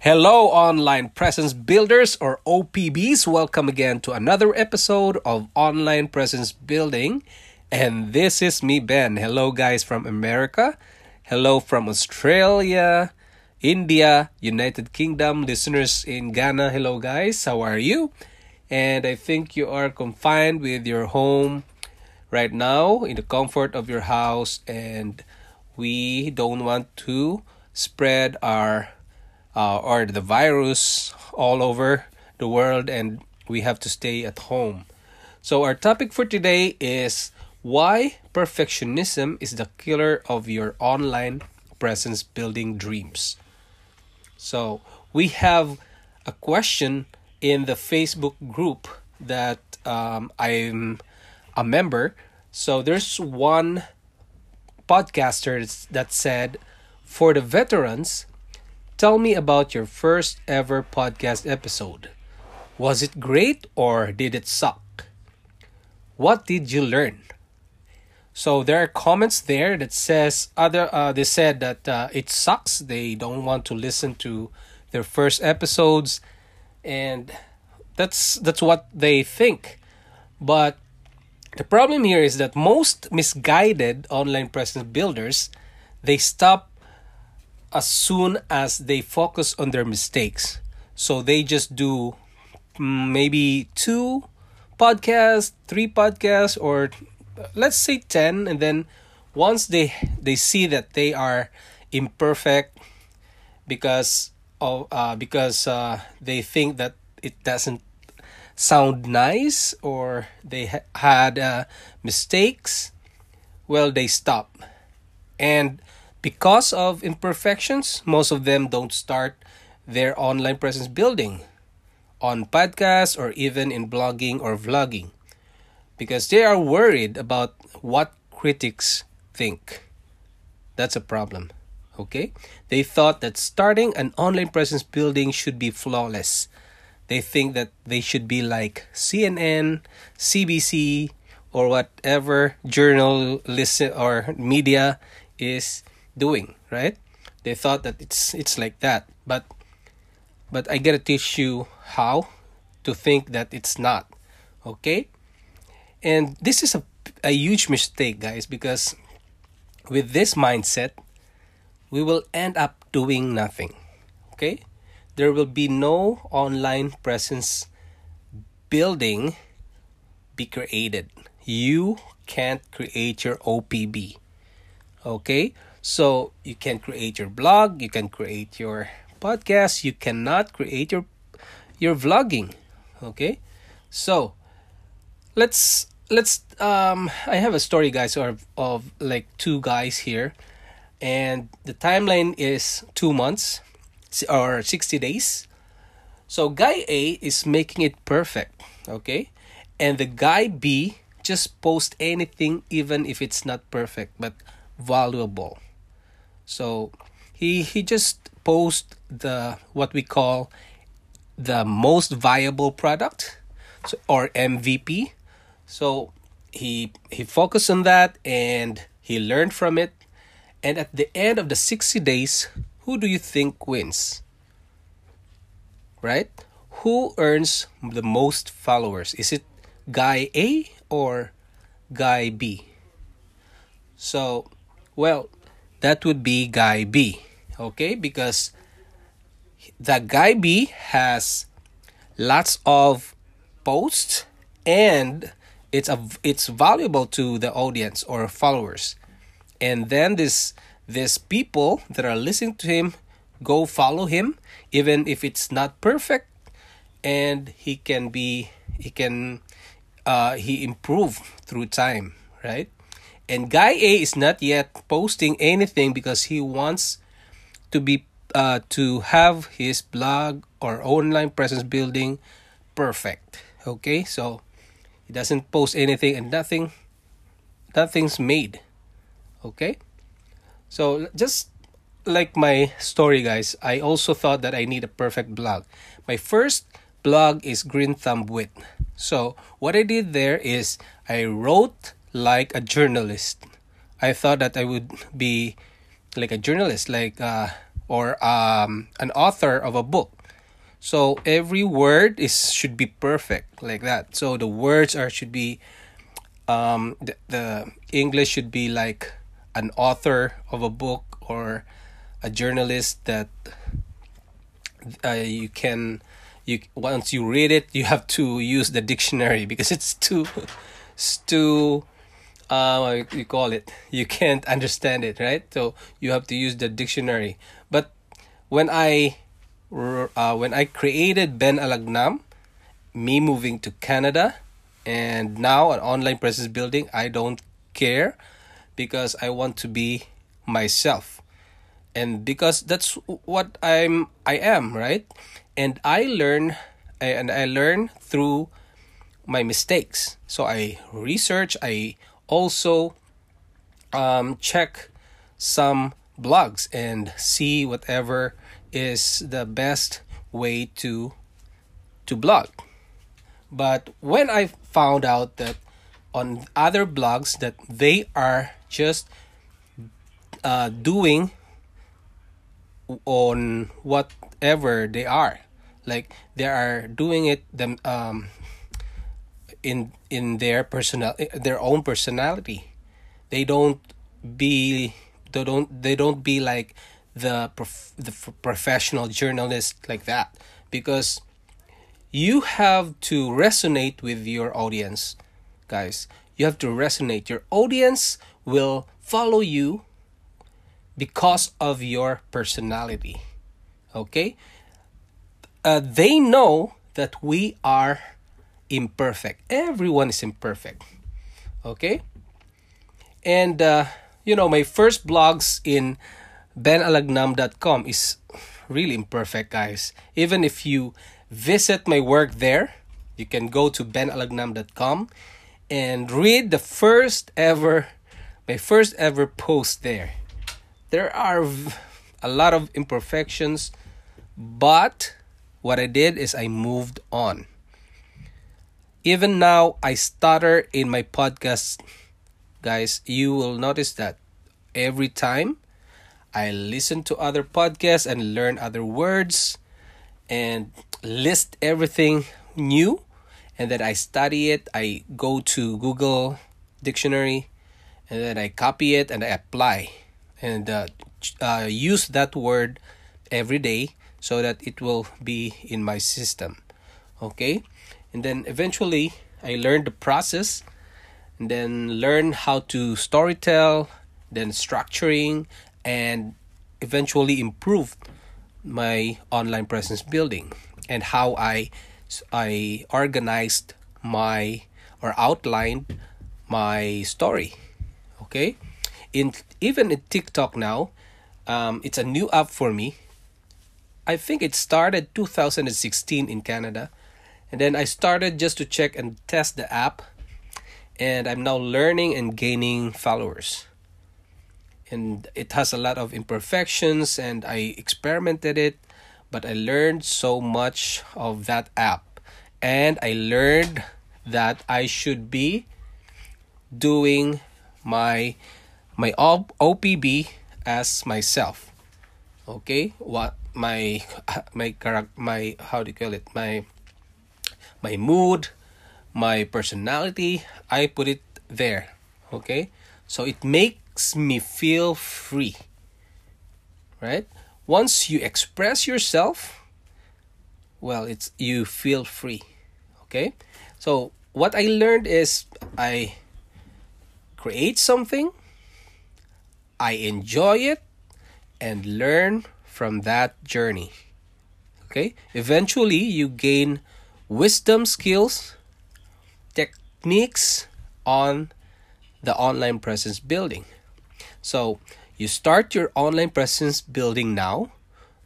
Hello, online presence builders or OPBs. Welcome again to another episode of Online Presence Building. And this is me, Ben. Hello, guys from America. Hello from Australia, India, United Kingdom, listeners in Ghana. Hello, guys. How are you? And I think you are confined with your home right now in the comfort of your house, and we don't want to spread our uh, or the virus all over the world and we have to stay at home. So, our topic for today is why perfectionism is the killer of your online presence building dreams. So, we have a question in the Facebook group that um, I'm a member. So, there's one podcaster that said, for the veterans, Tell me about your first ever podcast episode. Was it great or did it suck? What did you learn? So there are comments there that says other uh, they said that uh, it sucks. They don't want to listen to their first episodes, and that's that's what they think. But the problem here is that most misguided online presence builders they stop as soon as they focus on their mistakes. So they just do mm, maybe two podcasts, three podcasts, or let's say 10 and then once they they see that they are imperfect because of uh, because uh, they think that it doesn't sound nice or they ha- had uh, mistakes well they stop and because of imperfections, most of them don't start their online presence building on podcasts or even in blogging or vlogging because they are worried about what critics think. That's a problem. Okay? They thought that starting an online presence building should be flawless. They think that they should be like CNN, CBC, or whatever journal listen or media is doing, right? They thought that it's it's like that, but but I gotta teach you how to think that it's not, okay? And this is a a huge mistake, guys, because with this mindset, we will end up doing nothing, okay? There will be no online presence building be created. You can't create your OPB. Okay? So you can create your blog, you can create your podcast, you cannot create your your vlogging. Okay? So let's let's um I have a story guys of of like two guys here and the timeline is 2 months or 60 days. So guy A is making it perfect, okay? And the guy B just post anything even if it's not perfect but valuable so he he just post the what we call the most viable product so, or MVP. So he he focused on that and he learned from it. And at the end of the 60 days, who do you think wins? Right? Who earns the most followers? Is it guy A or guy B? So, well, that would be guy B. Okay, because the guy B has lots of posts and it's a it's valuable to the audience or followers. And then this this people that are listening to him go follow him even if it's not perfect and he can be he can uh he improve through time, right? And guy A is not yet posting anything because he wants to be uh, to have his blog or online presence building perfect. Okay, so he doesn't post anything and nothing, nothing's made. Okay, so just like my story, guys, I also thought that I need a perfect blog. My first blog is Green Thumb Wit. So what I did there is I wrote like a journalist. I thought that I would be like a journalist, like uh, or um, an author of a book. So every word is should be perfect like that. So the words are should be um, the, the English should be like an author of a book or a journalist that uh, you can you once you read it you have to use the dictionary because it's too it's too uh, you call it. You can't understand it right? So you have to use the dictionary. But when i uh, when i created ben alagnam me moving to canada and now an online presence building i don't care because i want to be myself. And because that's what i'm i am right? And i learn and i learn through my mistakes. So i research i also um, check some blogs and see whatever is the best way to to blog. But when i found out that on other blogs that they are just uh, doing on whatever they are like they are doing it them um in in their personal their own personality. They don't be they don't they don't be like the prof, the professional journalist like that. Because you have to resonate with your audience guys. You have to resonate. Your audience will follow you because of your personality. Okay? Uh, they know that we are imperfect. Everyone is imperfect. Okay? And, uh, you know, my first blogs in benalagnam.com is really imperfect, guys. Even if you visit my work there, you can go to benalagnam.com and read the first ever, my first ever post there. There are a lot of imperfections, but what I did is I moved on. Even now, I stutter in my podcast, guys. You will notice that every time I listen to other podcasts and learn other words and list everything new, and then I study it. I go to Google Dictionary and then I copy it and I apply and uh, uh, use that word every day so that it will be in my system okay and then eventually i learned the process and then learn how to storytell then structuring and eventually improved my online presence building and how i i organized my or outlined my story okay in even in tiktok now um, it's a new app for me I think it started 2016 in Canada. And then I started just to check and test the app. And I'm now learning and gaining followers. And it has a lot of imperfections, and I experimented it, but I learned so much of that app. And I learned that I should be doing my my OPB as myself. Okay? What my my my how do you call it my my mood my personality i put it there okay so it makes me feel free right once you express yourself well it's you feel free okay so what i learned is i create something i enjoy it and learn from that journey. Okay? Eventually, you gain wisdom skills, techniques on the online presence building. So, you start your online presence building now.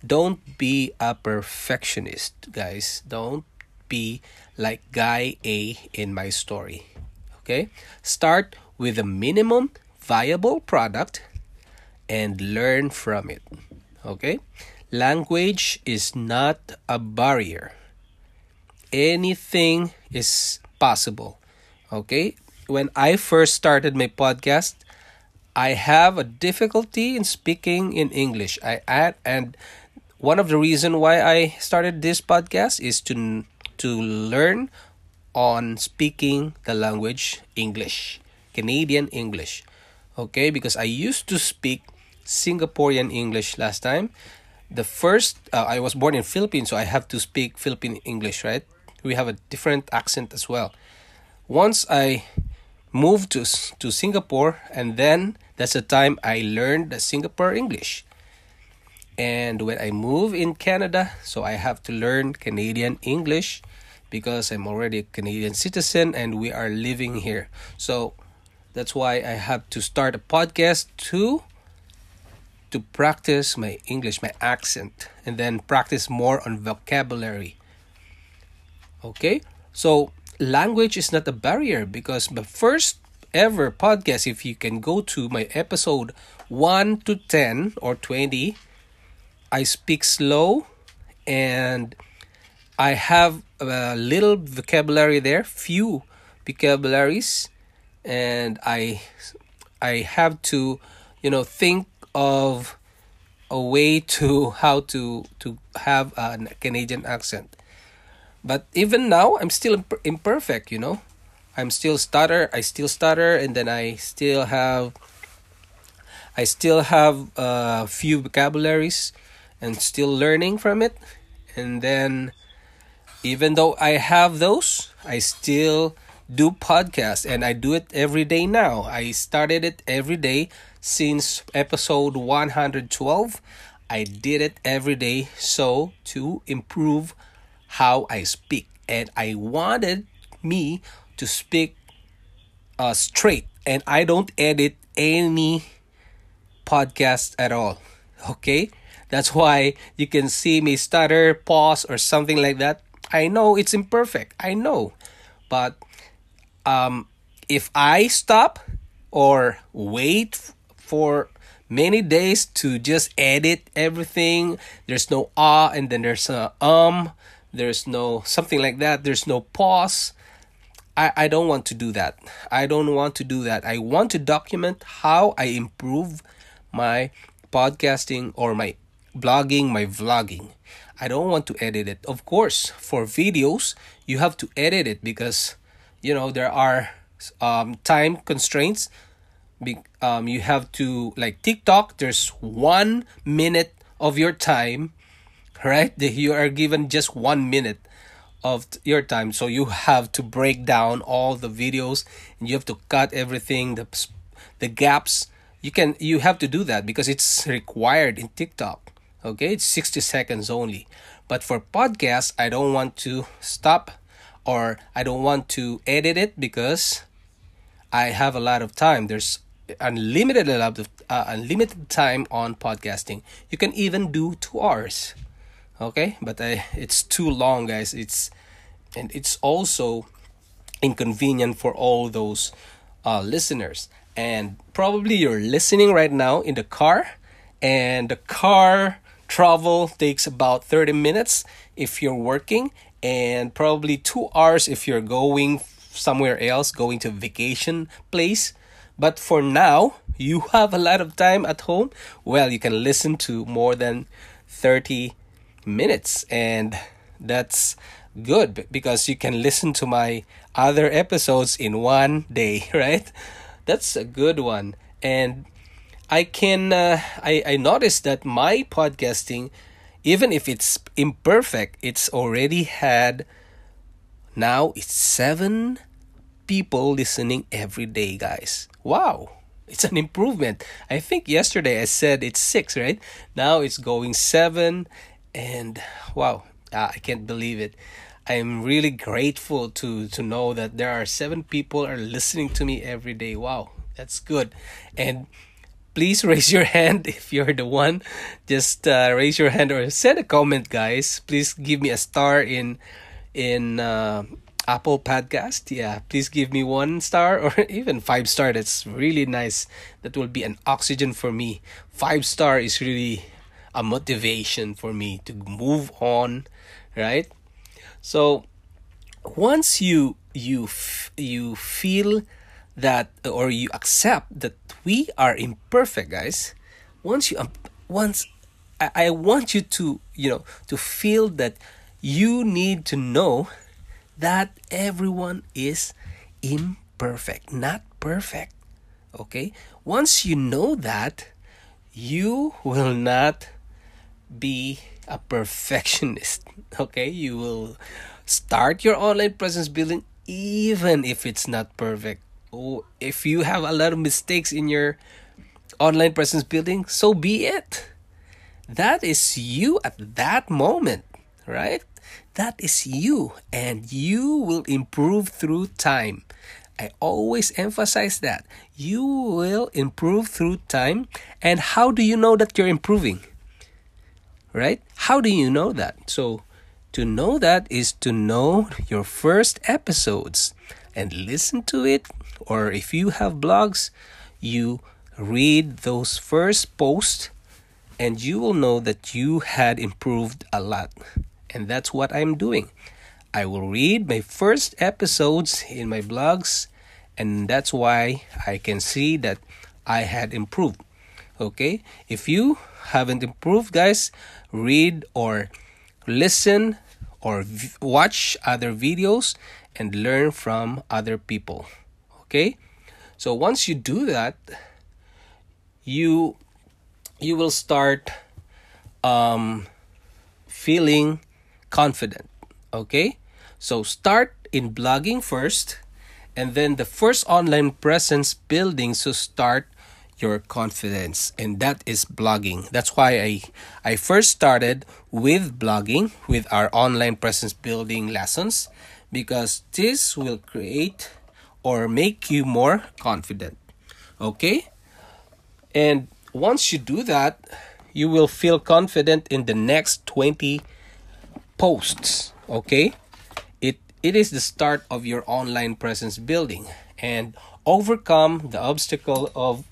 don't be a perfectionist, guys. Don't be like guy A in my story. Okay? Start with a minimum viable product and learn from it. Okay? Language is not a barrier. Anything is possible. Okay? When I first started my podcast, I have a difficulty in speaking in English. I add and one of the reason why I started this podcast is to to learn on speaking the language English, Canadian English. Okay, because I used to speak Singaporean English last time. The first uh, I was born in Philippines, so I have to speak Philippine English, right? We have a different accent as well. Once I moved to to Singapore, and then that's the time I learned the Singapore English. And when I move in Canada, so I have to learn Canadian English because I'm already a Canadian citizen and we are living here. So that's why I have to start a podcast to to practice my English, my accent, and then practice more on vocabulary. Okay? So language is not a barrier because the first ever podcast, if you can go to my episode 1 to 10 or 20, I speak slow and I have a little vocabulary there, few vocabularies, and I I have to, you know, think of a way to how to to have a Canadian accent. But even now, I'm still imper- imperfect. You know, I'm still stutter. I still stutter, and then I still have. I still have a few vocabularies, and still learning from it, and then, even though I have those, I still do podcast and I do it every day now. I started it every day since episode 112. I did it every day so to improve how I speak and I wanted me to speak uh, straight and I don't edit any podcast at all. Okay? That's why you can see me stutter, pause, or something like that. I know it's imperfect. I know. But um, if I stop or wait for many days to just edit everything, there's no ah, and then there's a um, there's no something like that, there's no pause. I, I don't want to do that. I don't want to do that. I want to document how I improve my podcasting or my blogging, my vlogging. I don't want to edit it. Of course, for videos, you have to edit it because you know there are um, time constraints Be, um, you have to like tiktok there's one minute of your time right you are given just one minute of your time so you have to break down all the videos and you have to cut everything the the gaps you can you have to do that because it's required in tiktok okay it's 60 seconds only but for podcasts i don't want to stop or I don't want to edit it because I have a lot of time. There's unlimited lot of uh, unlimited time on podcasting. You can even do two hours. Okay, but I, it's too long, guys. It's and it's also inconvenient for all those uh, listeners. And probably you're listening right now in the car, and the car travel takes about 30 minutes if you're working and probably two hours if you're going somewhere else, going to vacation place. But for now, you have a lot of time at home. Well, you can listen to more than 30 minutes, and that's good because you can listen to my other episodes in one day, right? That's a good one. And I can uh, I I noticed that my podcasting even if it's imperfect, it's already had now it's seven people listening every day, guys. Wow. It's an improvement. I think yesterday I said it's six, right? Now it's going seven, and wow, uh, I can't believe it. I'm really grateful to to know that there are seven people are listening to me every day. Wow, that's good. And please raise your hand if you're the one. Just uh, raise your hand or send a comment, guys. Please give me a star in in uh, Apple Podcast. Yeah, please give me one star or even five star. That's really nice. That will be an oxygen for me. Five star is really a motivation for me to move on, right? So once you you you feel that or you accept that we are imperfect, guys. Once you um, once I, I want you to you know to feel that you need to know that everyone is imperfect, not perfect. Okay? Once you know that, you will not be a perfectionist. Okay? You will start your online presence building even if it's not perfect. Or if you have a lot of mistakes in your online presence building, so be it. That is you at that moment, right? That is you, and you will improve through time. I always emphasize that. You will improve through time. And how do you know that you're improving? Right? How do you know that? So, to know that is to know your first episodes and listen to it. Or if you have blogs, you read those first posts and you will know that you had improved a lot. And that's what I'm doing. I will read my first episodes in my blogs, and that's why I can see that I had improved. Okay? If you haven't improved, guys, read or listen or watch other videos and learn from other people. Okay? So once you do that, you you will start um, feeling confident. Okay? So start in blogging first, and then the first online presence building so start your confidence and that is blogging that's why i i first started with blogging with our online presence building lessons because this will create or make you more confident okay and once you do that, you will feel confident in the next 20 posts, okay? It it is the start of your online presence building and overcome the obstacle of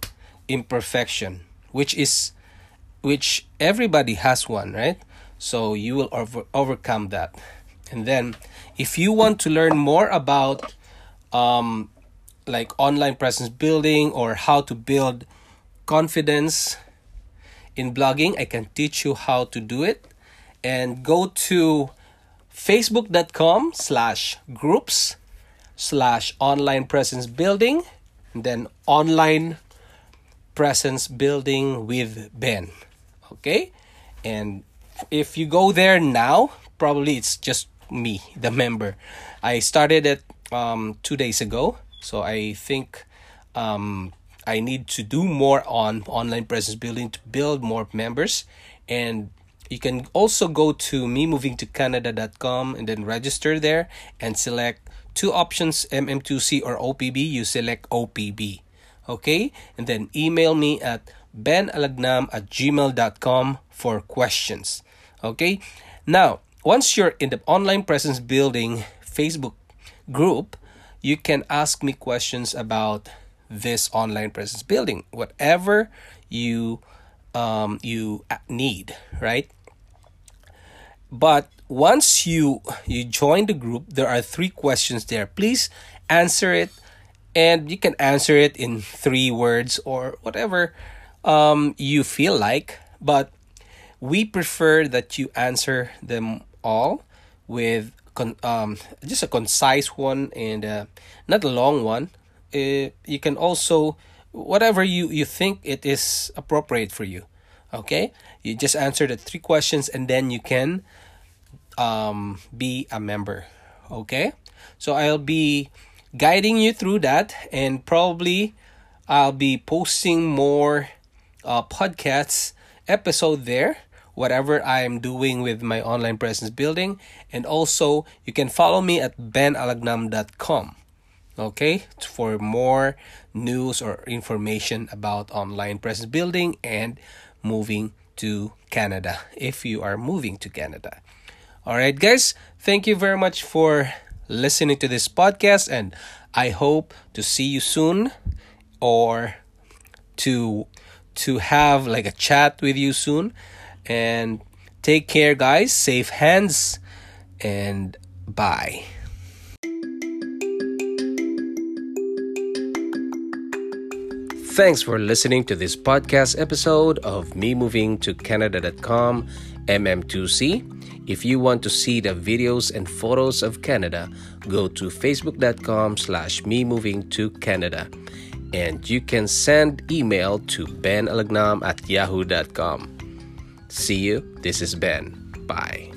imperfection, which is which everybody has one, right? So you will over, overcome that. And then if you want to learn more about um like online presence building or how to build confidence in blogging, I can teach you how to do it. And go to facebook.com slash groups slash online presence building and then online presence building with Ben. Okay? And if you go there now, probably it's just me, the member. I started it um, two days ago. So I think um, I need to do more on online presence building to build more members. And you can also go to me moving to canada.com and then register there and select two options MM2C or OPB. You select OPB. Okay? And then email me at benalagnam at gmail.com for questions. Okay? Now, once you're in the online presence building Facebook group, you can ask me questions about this online presence building whatever you um, you need right but once you you join the group there are three questions there please answer it and you can answer it in three words or whatever um, you feel like but we prefer that you answer them all with con- um, just a concise one and uh, not a long one. Uh, you can also whatever you you think it is appropriate for you okay? You just answer the three questions and then you can um, be a member okay? So i'll be guiding you through that and probably i'll be posting more uh, podcasts episode there whatever i'm doing with my online presence building and also you can follow me at benalagnam.com Okay, for more news or information about online presence building and moving to Canada if you are moving to Canada. All right, guys, thank you very much for listening to this podcast, and I hope to see you soon or to to have like a chat with you soon. And take care guys. Safe hands and bye. Thanks for listening to this podcast episode of Me Moving to Canada.com MM2C. If you want to see the videos and photos of Canada, go to facebook.com slash me moving to Canada. And you can send email to benalagnam at yahoo.com. See you. This is Ben. Bye.